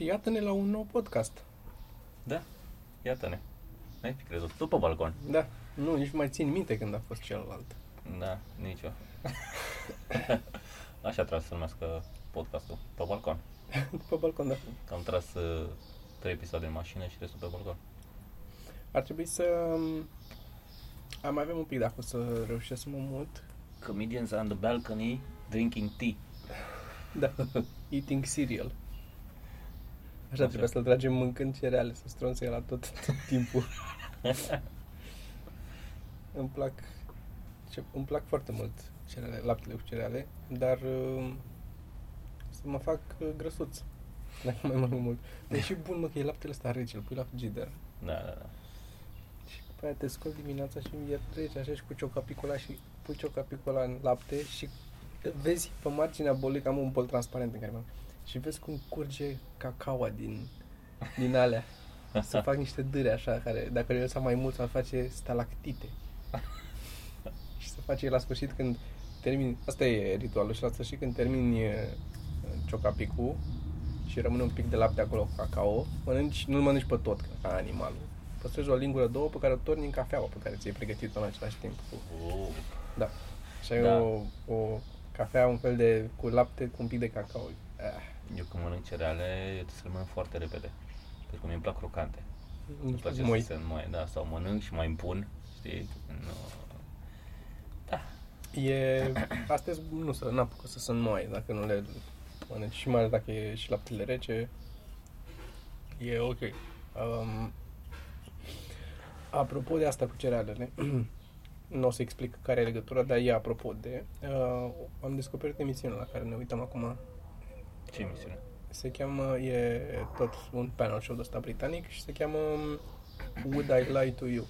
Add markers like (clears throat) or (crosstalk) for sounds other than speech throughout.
Și iată-ne la un nou podcast. Da, iată-ne. N-ai fi crezut. Tu pe balcon. Da, nu, nici nu mai țin minte când a fost celălalt. Da, nici eu. (laughs) Așa trebuie să se numească podcastul. Pe balcon. (laughs) Pe balcon, da. Am tras uh, trei episoade în mașină și restul pe balcon. Ar trebui să... um, Am avem un pic dacă o să reușesc să mă mut. Comedians on the balcony drinking tea. Da. (laughs) Eating cereal. Așa, Așa. trebuie să-l tragem mâncând cereale, să stronțe la tot, tot timpul. (laughs) îmi plac ce, îmi plac foarte mult cereale, laptele cu cereale, dar uh, să mă fac uh, grăsuț. (laughs) Dacă mai mănânc mult. Deși bun, mă, că e laptele ăsta rece, îl pui la frigider. Da, da, da. Și după aia te scoli dimineața și e rece așa și cu cioca picola și pui cioca picola în lapte și vezi pe marginea bolului că am un bol transparent în care mă și vezi cum curge cacaua din, din alea. Să fac niște dâre așa, care dacă le lăsa mai mult s-ar face stalactite. și să face la sfârșit când termin, asta e ritualul și la sfârșit când termini uh, ciocapicul și rămâne un pic de lapte acolo cu cacao, mănânci, nu-l mănânci pe tot, ca animalul. Păstrezi o lingură, două pe care o torni în cafeaua pe care ți-ai pregătit-o în același timp. Uh, Da. Și ai Da. o, o cafea, un fel de, cu lapte cu un pic de cacao. Ah, eu când mănânc cereale, eu trebuie să le mănânc foarte repede. Pentru că mi-e plac crocante. nu Îmi știu, place moi. să se înmoaie, da, sau mănânc și mai împun, știi? Nu. Da. E, (clears throat) astea nu să n-apucă să se înmoaie dacă nu le mănânci și mai ales dacă e și laptele rece, e ok. Um, apropo de asta cu cerealele, (clears throat) nu o să explic care e legătura, dar e apropo de, uh, am descoperit emisiunea la care ne uităm acum, Ce emisiune? se cheamă, e tot un panel show de ăsta britanic și se cheamă Would I Lie to You?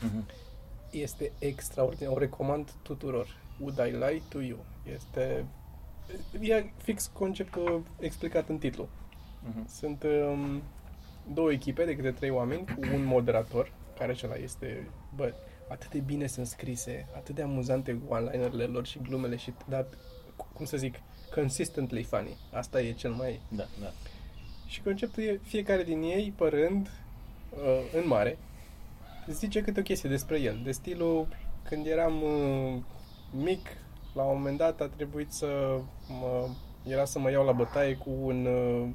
Mhm. Este extraordinar, o recomand tuturor. Would I Lie to You? Este e fix conceptul explicat în titlu. Mhm. Sunt um, două echipe de câte trei oameni cu un moderator, care acela este, bă, atât de bine sunt scrise, atât de amuzante one-linerele lor și glumele și, dar, cum să zic, consistently funny. Asta e cel mai... Da, da. Și conceptul e fiecare din ei, părând, uh, în mare, zice câte o chestie despre el. De stilul, când eram uh, mic, la un moment dat a trebuit să mă, era să mă iau la bătaie cu un uh,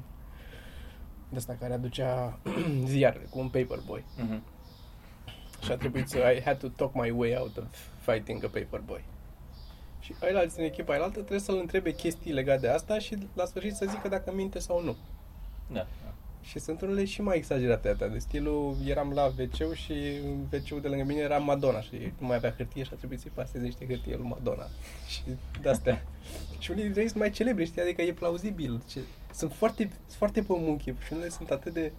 de ăsta care aducea (clears throat) ziarele, cu un paperboy. Mhm. Și a trebuit să, I had to talk my way out of fighting a paperboy. Și ăia din echipa aia altă trebuie să-l întrebe chestii legate de asta și la sfârșit să zică dacă minte sau nu. Da, da. Și sunt unele și mai exagerate atâtea, de stilul, eram la wc și în wc de lângă mine era Madonna și nu mai avea hârtie și a trebuit să-i paseze niște hârtie lui Madonna. (laughs) Și de-astea. și unii dintre ei sunt mai celebri, știi, adică e plauzibil. Ce, sunt foarte, foarte pe munchi și unele sunt atât de,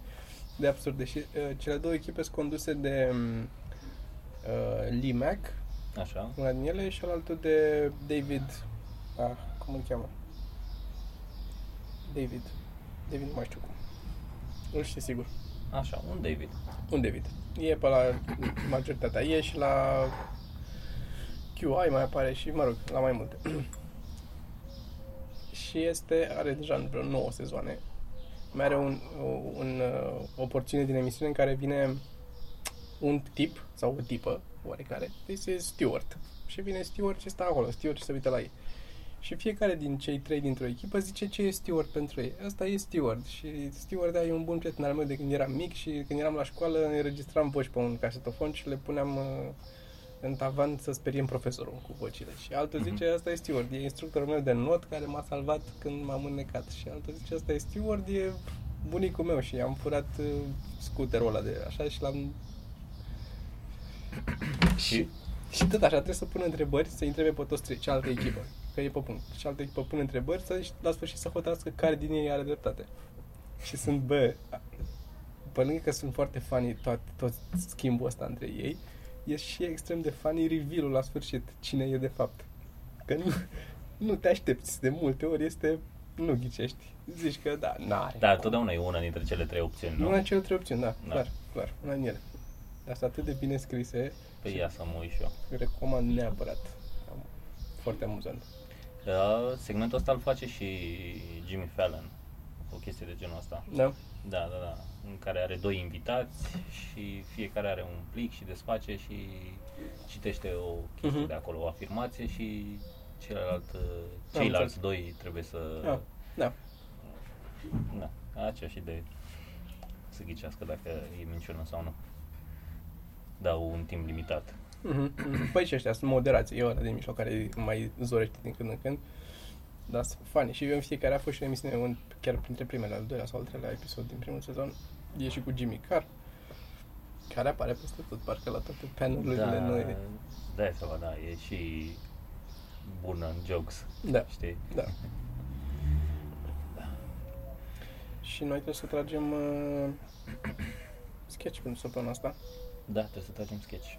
de absurde. Și uh, cele două echipe sunt conduse de um, uh, Lee Mack, Așa. una din ele, și altul de David, ah, cum îl cheamă? David. David nu mai știu cum. Nu știu sigur. Așa, un David. Un David. E pe la majoritatea. E și la QI mai apare și, mă rog, la mai multe. (clears throat) și este, are deja vreo 9 sezoane. Mai are un, un, uh, o porțiune din emisiune în care vine un tip sau o tipă oarecare. This is Stewart. Și vine Stewart și stă acolo. Stewart și se uită la ei. Și fiecare din cei trei dintr-o echipă zice ce e Stewart pentru ei. Asta e Stewart. Și Stewart da, e un bun prieten al meu de când eram mic și când eram la școală înregistram voci pe un casetofon și le puneam uh, în tavan să speriem profesorul cu vocile. Și altul Mhm. zice, asta e Stewart, e instructorul meu de not care m-a salvat când m-am înnecat. Și altul zice, asta e Stewart, e bunicul meu și am furat uh, scuterul ăla de așa și l-am... (coughs) și, și tot așa, trebuie să pună întrebări, să întrebe pe toți trei, cealaltă echipă, că e pe punct. Cealaltă echipă pune întrebări să, și la sfârșit să hotărască care din ei are dreptate. Și sunt, bă, pe lângă că sunt foarte funny tot, tot schimbul ăsta între ei, e și extrem de funny reveal la sfârșit, cine e de fapt. Că nu, (laughs) nu te aștepți, de multe ori este, nu ghicești. Zici că da, n-are. Da, totdeauna e una dintre cele trei opțiuni, nu? Una din cele trei opțiuni, da, Da. clar, clar, una din ele. Dar sunt atât de bine scrise, Pe ea să mă uit și eu. recomand neapărat. Am- Foarte amuzant. Uh, segmentul ăsta îl face și Jimmy Fallon. o chestie de genul ăsta. Da? Da, da, da. În care are doi invitați și fiecare are un plic și desface și citește o chestie Mhm. de acolo, o afirmație și celălalt, uh, înțeles. ceilalți doi trebuie să... Da. Da. Da, aceeași idee. Să ghicească dacă e minciună sau nu. Dau un timp limitat. Mhm, mhm. (clears throat) Păi și ăștia sunt moderații, e ăla din mijloc care mai zorește din când în când. Dar sunt funny. Și eu în fiecare a fost și o emisiune, un, chiar printre primele, al doilea sau al treilea episod din primul sezon, e și cu Jimmy Carr, care apare peste tot, parcă la toate panelurile da, noi. dai seama, da, e și bună în jokes, Da, știi? da. Și noi trebuie să tragem uh, (clears throat) sketch pentru săptămâna asta. Da, trebuie să tragem sketch.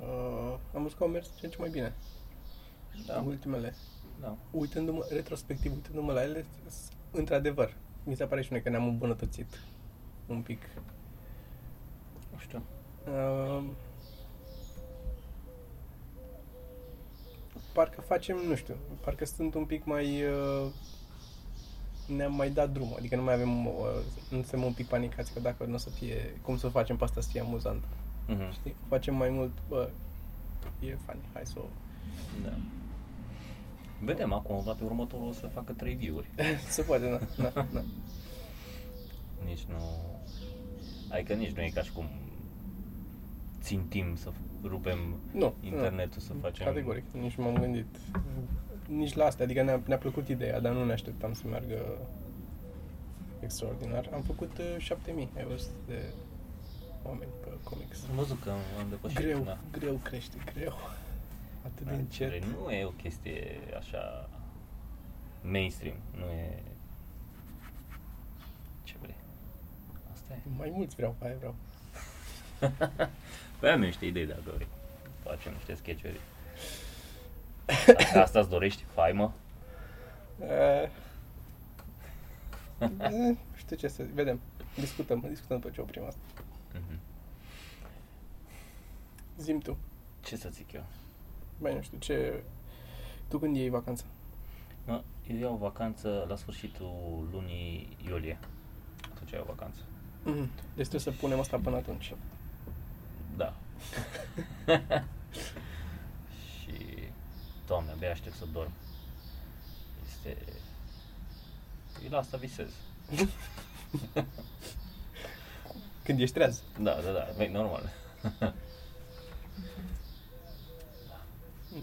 Uh, am văzut că au mers ce în ce mai bine. Da, Ultimele. da. uitându-mă, retrospectiv, uitându-mă la ele, s- într-adevăr, mi se pare și mie că ne-am îmbunătățit un pic. Nu știu. Uh, parcă facem, nu știu, parcă sunt un pic mai... Uh, ne-am mai dat drumul, adică nu mai avem, uh, nu suntem un pic panicați că dacă nu o să fie, cum să facem pe asta să fie amuzant, Mhm. știi? Facem mai mult, bă, e funny, hai să o... Da. Vedem acum, poate următorul o să facă trei view-uri. (laughs) se poate, da, da, da. Nici nu... Adică nici nu e ca și cum țintim să rupem Nu, internetul, nu. să facem... Categoric, nici nu m-am gândit. Nici la asta, adică ne-a, ne-a plăcut ideea, dar nu ne așteptam să meargă extraordinar. Am făcut uh, 7000, ai văzut, de oameni pe comics. Am văzut că am- am depășit. Greu, Da. greu crește, greu. Atât de Da, încet. ce vrei, Nu e o chestie așa mainstream, nu e... Ce vrei? Asta e. Mai mulți vreau, aia vreau. (laughs) Păi am eu niște idei dacă vrei. Facem niște sketch-uri. Asta, asta îți dorești? Faimă? Uh, eh, știu ce să zic, vedem. Discutăm, discutăm după ce oprim asta. Mhm. Zim tu. Ce să zic eu? Mai nu știu, ce... Tu când iei vacanța? Mă, eu iau vacanță la sfârșitul lunii iulie. Atunci iau vacanță. Mm. Deci trebuie să punem asta până atunci. Da. (laughs) și, doamne, abia aștept să dorm. Este... Eu la asta visez. (laughs) Când ești treaz. Da, da, da, băi, normal.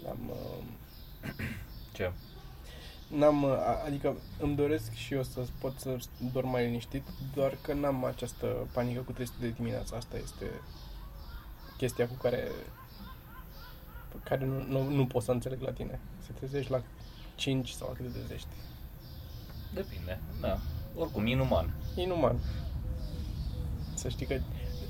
Am, uh, Ce? N-am, a- adică îmi doresc și eu să pot să dorm mai liniștit, doar că n-am această panică cu trezitul de dimineața. Asta este chestia cu care pe care nu, nu, nu pot să înțeleg la tine. Să trezești la 5 sau la cât de trezești. Depinde, da. Oricum, inuman. Inuman. Să știi că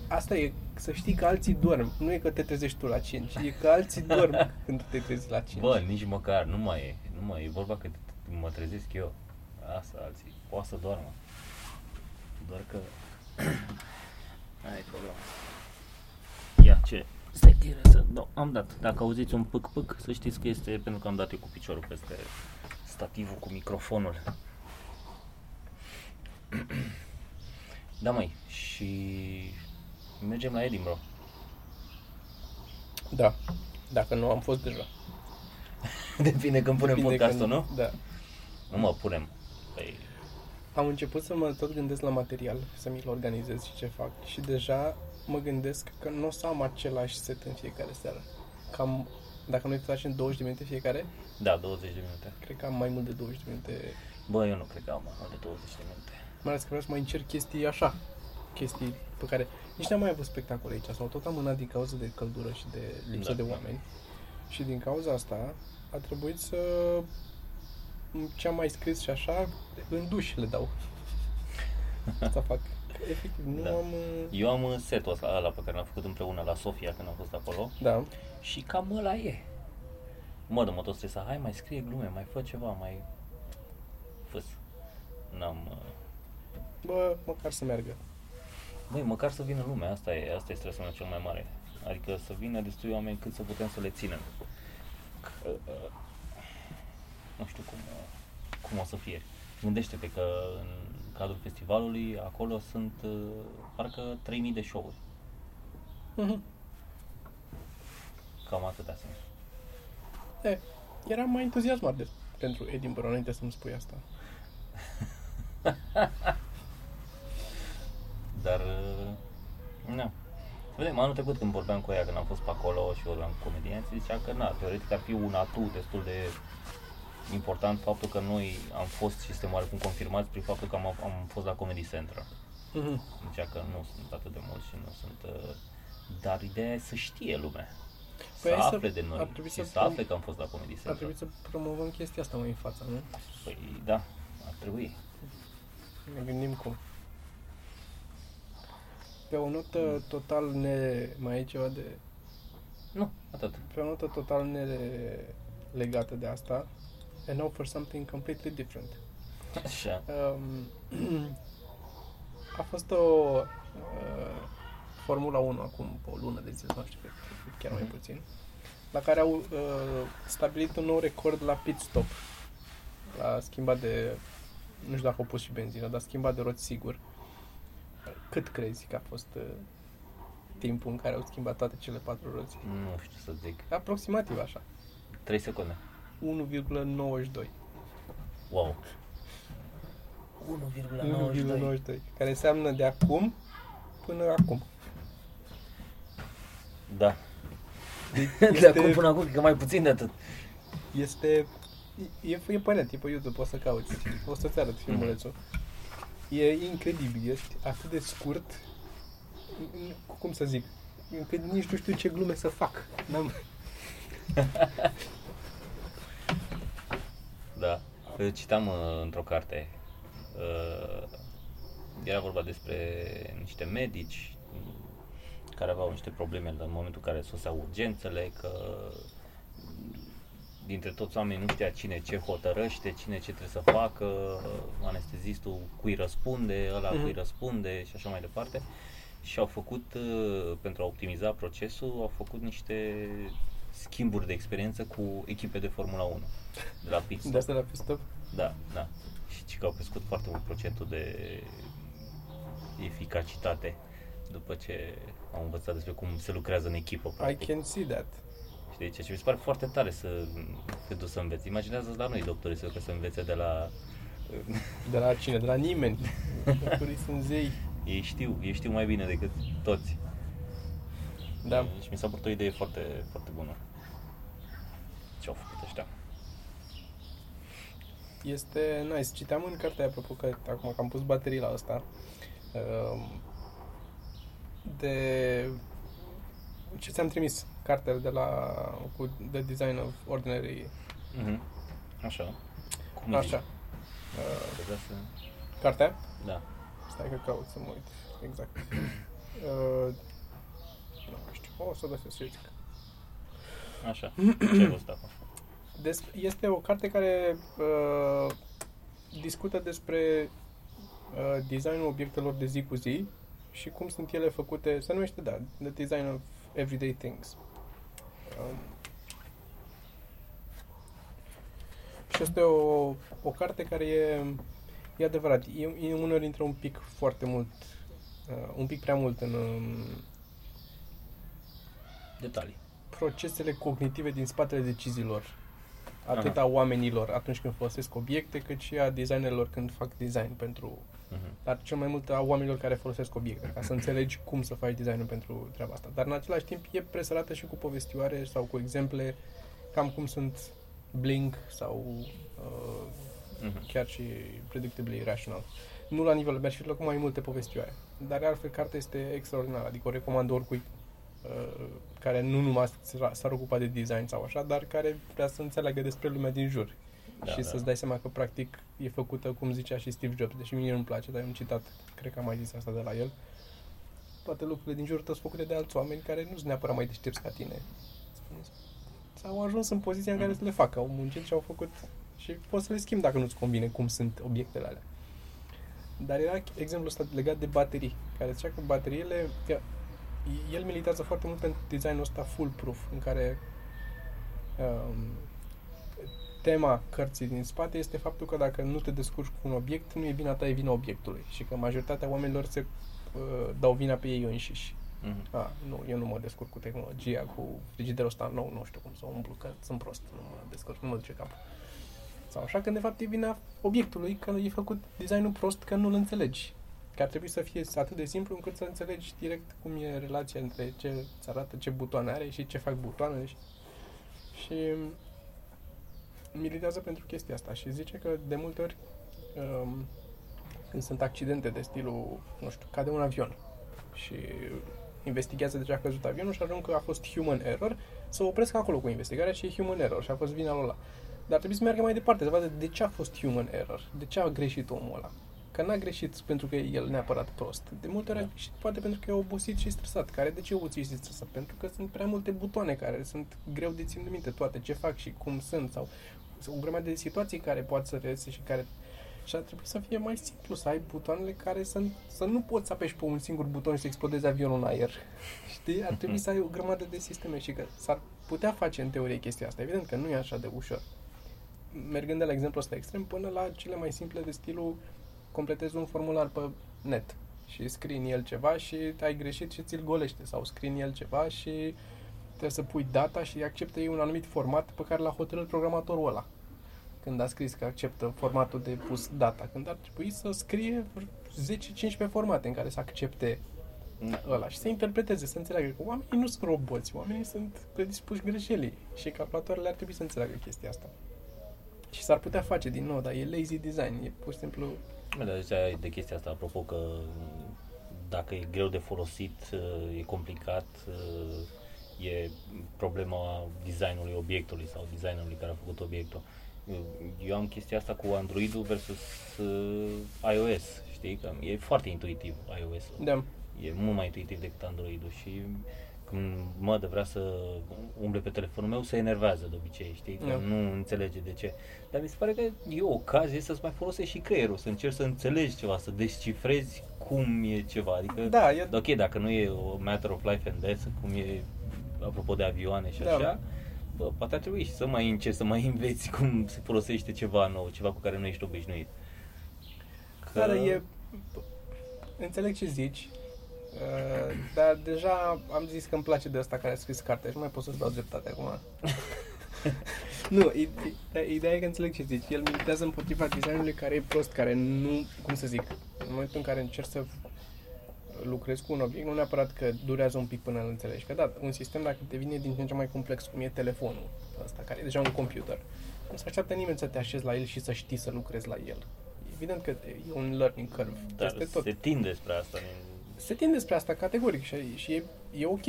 asta e, să știi că alții dorm. Nu e că te trezești tu la 5, e că alții dorm (laughs) când te trezi la 5. Bă, nici măcar, nu mai e. Nu mai e vorba că mă trezesc eu. Asta alții. Poate să doarmă. Doar că... Ai e problema. Ia, ce? Stai tine să... Da, am dat. Dacă auziți un pâc-pâc, să știți că este pentru că am dat eu cu piciorul peste stativul cu microfonul. da, măi, și mergem la Edinburgh. Da. Dacă nu am fost deja. (laughs) Depinde când punem Depinde podcastul, când- nu? Da. Nu mă punem. Păi, Am început să mă tot gândesc la material, să mi-l organizez și ce fac. Și deja mă gândesc că nu o să am același set în fiecare seară. Cam, dacă noi facem 20 de minute fiecare, da, 20 de minute. cred că am mai mult de 20 de minute. Bă, eu nu cred că am mai mult de 20 de minute. Mai ales că vreau să mai încerc chestii așa. Chestii pe care nici n-am mai avut spectacole aici sau tot amânat din cauza de căldură și de lipsă Da. de oameni. Și din cauza asta a trebuit să ce am mai scris și așa, în duș le dau. (laughs) Asta fac. Că, Efectiv, nu Da. am... uh, Eu am uh, setul ăsta ăla pe care l-am făcut împreună la Sofia când am fost acolo Da. și cam ăla e. Mă, de mă tot stresa, hai mai scrie glume, mai fă ceva, mai... Fâs. N-am... uh, Bă, măcar să meargă. Băi, măcar să vină lumea, asta e, asta e stresul meu cel mai mare. Adică să vină destui oameni cât să putem să le ținem. Că, uh, nu știu cum, uh, cum o să fie. Gândește-te că în cadrul festivalului acolo sunt uh, parcă 3000 de show-uri. Mhm. Cam atâtea sunt. E, eram mai entuziasmat de, pentru Edinburgh înainte să-mi spui asta. (laughs) Dar, uh, nu. Să vedem, anul trecut când vorbeam cu ea, când am fost pe acolo și vorbeam cu comedianții, zicea că, na, teoretic ar fi un atu destul de important faptul că noi am fost și suntem oarecum confirmați prin faptul că am, am fost la Comedy Central. Mhm. Zicea că nu sunt atât de mulți și nu sunt... Uh, dar ideea e să știe lumea. Păi să hai să- afle de noi ar trebui și să să prom- afle că am fost la Comedy Ar Central. trebui să promovăm chestia asta mai în fața, nu? Păi da, ar trebui. Ne gândim cum. Pe o notă total ne... Mai e ceva de... Nu, atât. Pe o notă total nelegată de asta, and now for something completely different. Așa. Um, (clears throat) a fost o uh, Formula 1 acum o lună de zile, nu știu, cred, că chiar mai Mhm. puțin, la care au uh, stabilit un nou record la pit stop. La schimbat de, nu știu dacă au pus și benzină, dar schimbat de roți sigur. Cât crezi că a fost uh, timpul în care au schimbat toate cele patru roți? Nu știu să zic. Aproximativ așa. 3 secunde. 1,92. Wow. 1,92. 1,92. Care înseamnă de acum până acum. Da. Deci (laughs) De acum până acum, cred că mai puțin de atât. Este... E, e pe net, e pe YouTube, poți să cauți. O să-ți arăt filmulețul. E incredibil, este atât de scurt. n- Cum să zic? Încât nici nu știu ce glume să fac. N-am... (laughs) Da. Uh, Citam uh, într-o carte. Uh, era vorba despre niște medici mm, care aveau niște probleme în momentul în care soseau urgențele, că mm, dintre toți oamenii nu știa cine ce hotărăște, cine ce trebuie să facă, uh, anestezistul cui răspunde, ăla Mhm. cui răspunde și așa mai departe. Și au făcut, uh, pentru a optimiza procesul, au făcut niște schimburi de experiență cu echipe de Formula 1 de la pit De stop. asta la pe stop. Da, da. Și ci că au crescut foarte mult procentul de eficacitate după ce au învățat despre cum se lucrează în echipă. I Practic. can see that. Știi, ceea ce mi se pare foarte tare să te duci să înveți. Imaginează la noi doctorii să, că să învețe de la... De la cine? De la nimeni. Doctorii sunt zei. (laughs) Ei știu, ei știu mai bine decât toți. Da. Și mi s-a părut o idee foarte, foarte bună. Ce au făcut ăștia? Este nice. Citeam în cartea, apropo că acum că am pus baterii la asta, um, de ce ți-am trimis, cartea de la cu The Design of Ordinary, Mhm. Așa. Cum așa, zici? uh, Trebuia să... cartea, Da. stai că caut să mă uit, exact. (coughs) Uh, nu știu, o să găsesc să zic. Așa. Ce ai văzut acum? Des- este o carte care uh, discută despre uh, designul obiectelor de zi cu zi și cum sunt ele făcute, se numește, da, The Design of Everyday Things. Um, și este o, o carte care e, e adevărat, e, e uneori intră un pic foarte mult, uh, un pic prea mult în um, Detalii. Procesele cognitive din spatele deciziilor atât a oamenilor atunci când folosesc obiecte, cât și a designerilor când fac design pentru... Mhm. Dar cel mai mult a oamenilor care folosesc obiecte, ca să înțelegi cum să faci designul pentru treaba asta. Dar în același timp e presărată și cu povestioare sau cu exemple cam cum sunt Blink sau uh, Mhm. chiar și Predictably Irrational. Nu la nivel, mi-aș fi plăcut mai multe povestioare. Dar altfel, cartea este extraordinară, adică o recomand oricui uh, care nu numai s- s-ar ocupa de design sau așa, dar care vrea să înțeleagă despre lumea din jur. Da, și da. să-ți dai seama că, practic, e făcută, cum zicea și Steve Jobs, deși mie nu-mi place, dar e un citat, cred că am mai zis asta de la el. Toate lucrurile din jur tău sunt făcute de alți oameni care nu sunt neapărat mai deștepți ca tine. Sau ajuns în poziția în care să le facă. Au muncit și au făcut și poți să le schimbi dacă nu-ți convine cum sunt obiectele alea. Dar era exemplul ăsta legat de baterii, care zicea că bateriile, că el militează foarte mult pentru designul ăsta foolproof, în care um, tema cărții din spate este faptul că dacă nu te descurci cu un obiect, nu e vina ta, e vina obiectului. Și că majoritatea oamenilor se uh, dau vina pe ei înșiși. Mhm. A, nu, eu nu mă descurc cu tehnologia, cu frigiderul ăsta nou, nu știu cum să o umplu, că sunt prost, nu mă descurc, nu mă duce capul. Sau așa, când de fapt e vina obiectului, că e făcut designul prost, că nu-l înțelegi. Că ar trebui să fie atât de simplu încât să înțelegi direct cum e relația între ce îți arată, ce butoane are și ce fac butoanele. Și, și militează pentru chestia asta și zice că de multe ori um, când sunt accidente de stilul, nu știu, cade un avion și investigează de ce a căzut avionul și ajung că a fost human error, să opresc acolo cu investigarea și e human error și a fost vina lui ăla. Dar trebuie să meargă mai departe, să vadă de ce a fost human error, de ce a greșit omul ăla. Că n-a greșit pentru că e el neapărat prost. De multe ori a greșit poate pentru că e obosit și stresat. Care de ce e obosit și stresat? Pentru că sunt prea multe butoane care sunt greu de ținut minte toate ce fac și cum sunt sau sunt o grămadă de situații care pot să reiese și care și ar trebui să fie mai simplu, să ai butoanele care să, să nu poți să apeși pe un singur buton și să explodezi avionul în aer. (laughs) Știi? Ar trebui să ai o grămadă de sisteme și că s-ar putea face în teorie chestia asta. Evident că nu e așa de ușor. Mergând de la exemplu ăsta extrem până la cele mai simple de stilul completezi un formular pe net și scrii în el ceva și ai greșit și ți-l golește sau scrii în el ceva și trebuie să pui data și acceptă ei un anumit format pe care l-a hotărât programatorul ăla când a scris că acceptă formatul de pus data, când ar trebui să scrie 10-15 formate în care să accepte ăla și să interpreteze, să înțeleagă că oamenii nu sunt roboți, oamenii sunt predispuși greșelii și calculatoarele ar trebui să înțeleagă chestia asta. Și s-ar putea face din nou, dar e lazy design, e pur și simplu... Bă, dar ziceai de chestia asta, apropo că dacă e greu de folosit, e complicat, e problema designului obiectului sau designului care a făcut obiectul. Eu am chestia asta cu Android-ul versus uh, iOS, știi? Că e foarte intuitiv iOS-ul. Da. E mult mai intuitiv decât Android-ul și când mă vrea să umble pe telefonul meu, se enervează de obicei, știi? Că Da. nu înțelege de ce. Dar mi se pare că e o ocazie să-ți mai folosești și creierul, să încerci să înțelegi ceva, să descifrezi cum e ceva. Adică, Da, e... ok, dacă nu e o matter of life and death, cum e apropo de avioane și Da. așa, bă, poate ar trebui și să mai încerci să mai (laughs) înveți cum se folosește ceva nou, ceva cu care nu ești obișnuit. Că... Dar e... Înțeleg ce zici, uh, dar deja am zis că îmi place de asta care a scris cartea și nu mai pot să-ți dau dreptate acum. (laughs) nu, ide- ideea e că înțeleg ce zici. El militează împotriva designului care e prost, care nu, cum să zic, în momentul în care încerci să lucrezi cu un obiect, nu neapărat că durează un pic până îl înțelegi. Că da, un sistem dacă devine din ce în ce mai complex, cum e telefonul ăsta, care e deja un computer, nu se așteaptă nimeni să te așezi la el și să știi să lucrezi la el. Evident că e un learning curve Dar peste tot se tinde spre asta. Se tinde spre asta categoric și, și e, e ok.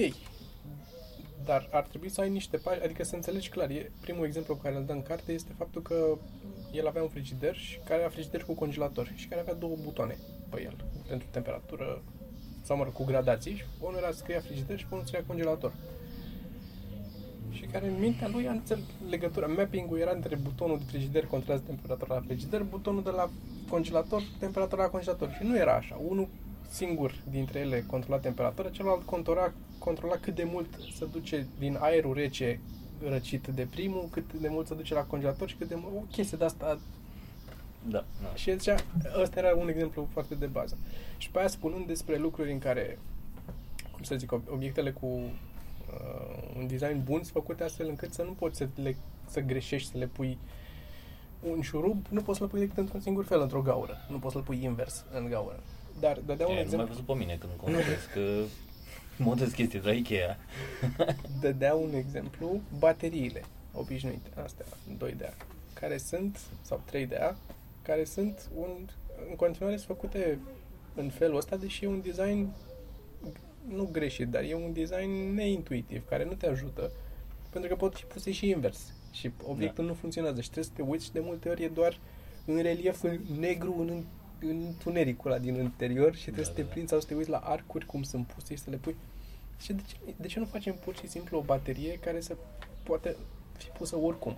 Dar ar trebui să ai niște pagi, adică să înțelegi clar. E, primul exemplu pe care îl dă în carte este faptul că el avea un frigider și care era frigider cu congelator și care avea două butoane pe el pentru temperatură sau mă rog, cu gradații și unul era scria frigider și pe unul scria congelator. Și care în mintea lui a înțeles legătura. Mapping-ul era între butonul de frigider controlează temperatura la frigider, butonul de la congelator, temperatura la congelator. Și nu era așa. Unul singur dintre ele controla temperatura, celălalt controla, controla cât de mult se duce din aerul rece răcit de primul, cât de mult se duce la congelator și cât de mult... O chestie de asta Da, da. și el zicea, ăsta era un exemplu foarte de bază. Și pe aia spunând despre lucruri în care, cum să zic, ob- obiectele cu uh, un design bun sunt făcute astfel încât să nu poți să, le, să greșești, să le pui un șurub, nu poți să-l pui decât într-un singur fel, într-o gaură. Nu poți să-l pui invers în gaură. Dar dădea un E, nu mai exemplu, văzut pe mine când construiesc că modez chestii de la Ikea. dădea un exemplu bateriile obișnuite, astea, 2 de A, care sunt, sau 3 de A, care sunt un, în continuare sunt făcute în felul ăsta, deși e un design nu greșit, dar e un design neintuitiv, care nu te ajută, pentru că pot fi puse și invers. Și obiectul da. nu funcționează și trebuie să te uiți și de multe ori e doar în relief în negru, în, în întunericul ăla din interior și trebuie Da, să te da, da. prinzi sau să te uiți la arcuri cum sunt puse și să le pui. Și de ce, de ce nu facem pur și simplu o baterie care să poate fi pusă oricum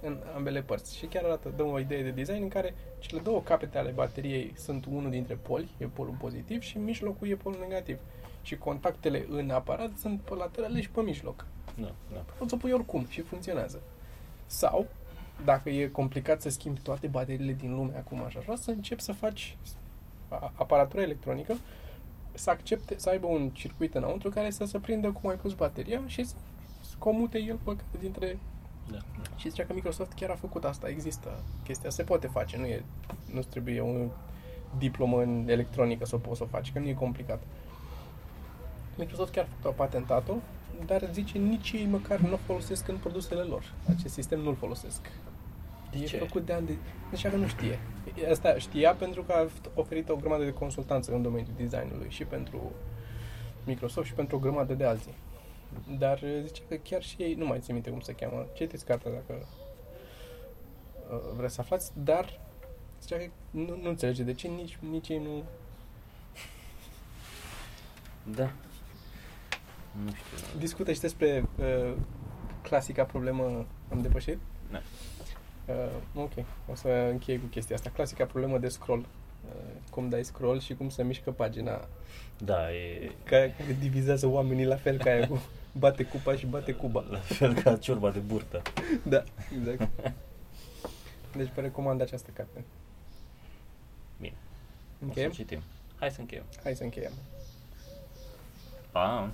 în ambele părți? Și chiar arată, dă o idee de design în care cele două capete ale bateriei sunt unul dintre poli, e polul pozitiv și în mijlocul e polul negativ. Și contactele în aparat sunt pe laterale și pe mijloc. Da, da. Poți să o pui oricum și funcționează. Sau dacă e complicat să schimbi toate bateriile din lume acum așa, vreau să începi să faci a- aparatură electronică să accepte, să aibă un circuit înăuntru care să se prindă cum ai pus bateria și să să comute el pe care dintre... Da. Și zicea că Microsoft chiar a făcut asta, există chestia, se poate face, nu e, nu trebuie un diplomă în electronică să o poți să o faci, că nu e complicat. Microsoft chiar a făcut-o, a patentat-o, dar zice nici ei măcar nu o folosesc în produsele lor. Acest sistem nu-l folosesc. E Ce? făcut de ani de... Deci că nu știe. Asta știa pentru că a oferit o grămadă de consultanță în domeniul designului și pentru Microsoft și pentru o grămadă de alții. Dar uh, zice că chiar și ei, nu mai țin minte cum se cheamă, citiți cartea dacă uh, vreți să aflați, dar zicea că nu, nu înțelege de ce nici, nici ei nu... Da. Nu știu. Discută și despre uh, clasica problemă, am depășit? Da. Uh, ok, o să închei cu chestia asta. Clasica problemă de scroll. Uh, cum dai scroll și cum se mișcă pagina Da, e care, care divizează oamenii la fel ca aia cu (laughs) bate cupa și bate cuba. la fel ca ciorba de burtă. Da, exact. Deci vă recomand această carte. Bine. O Încheiem? să citim. Hai să încheiem. Hai să încheiem. Pa!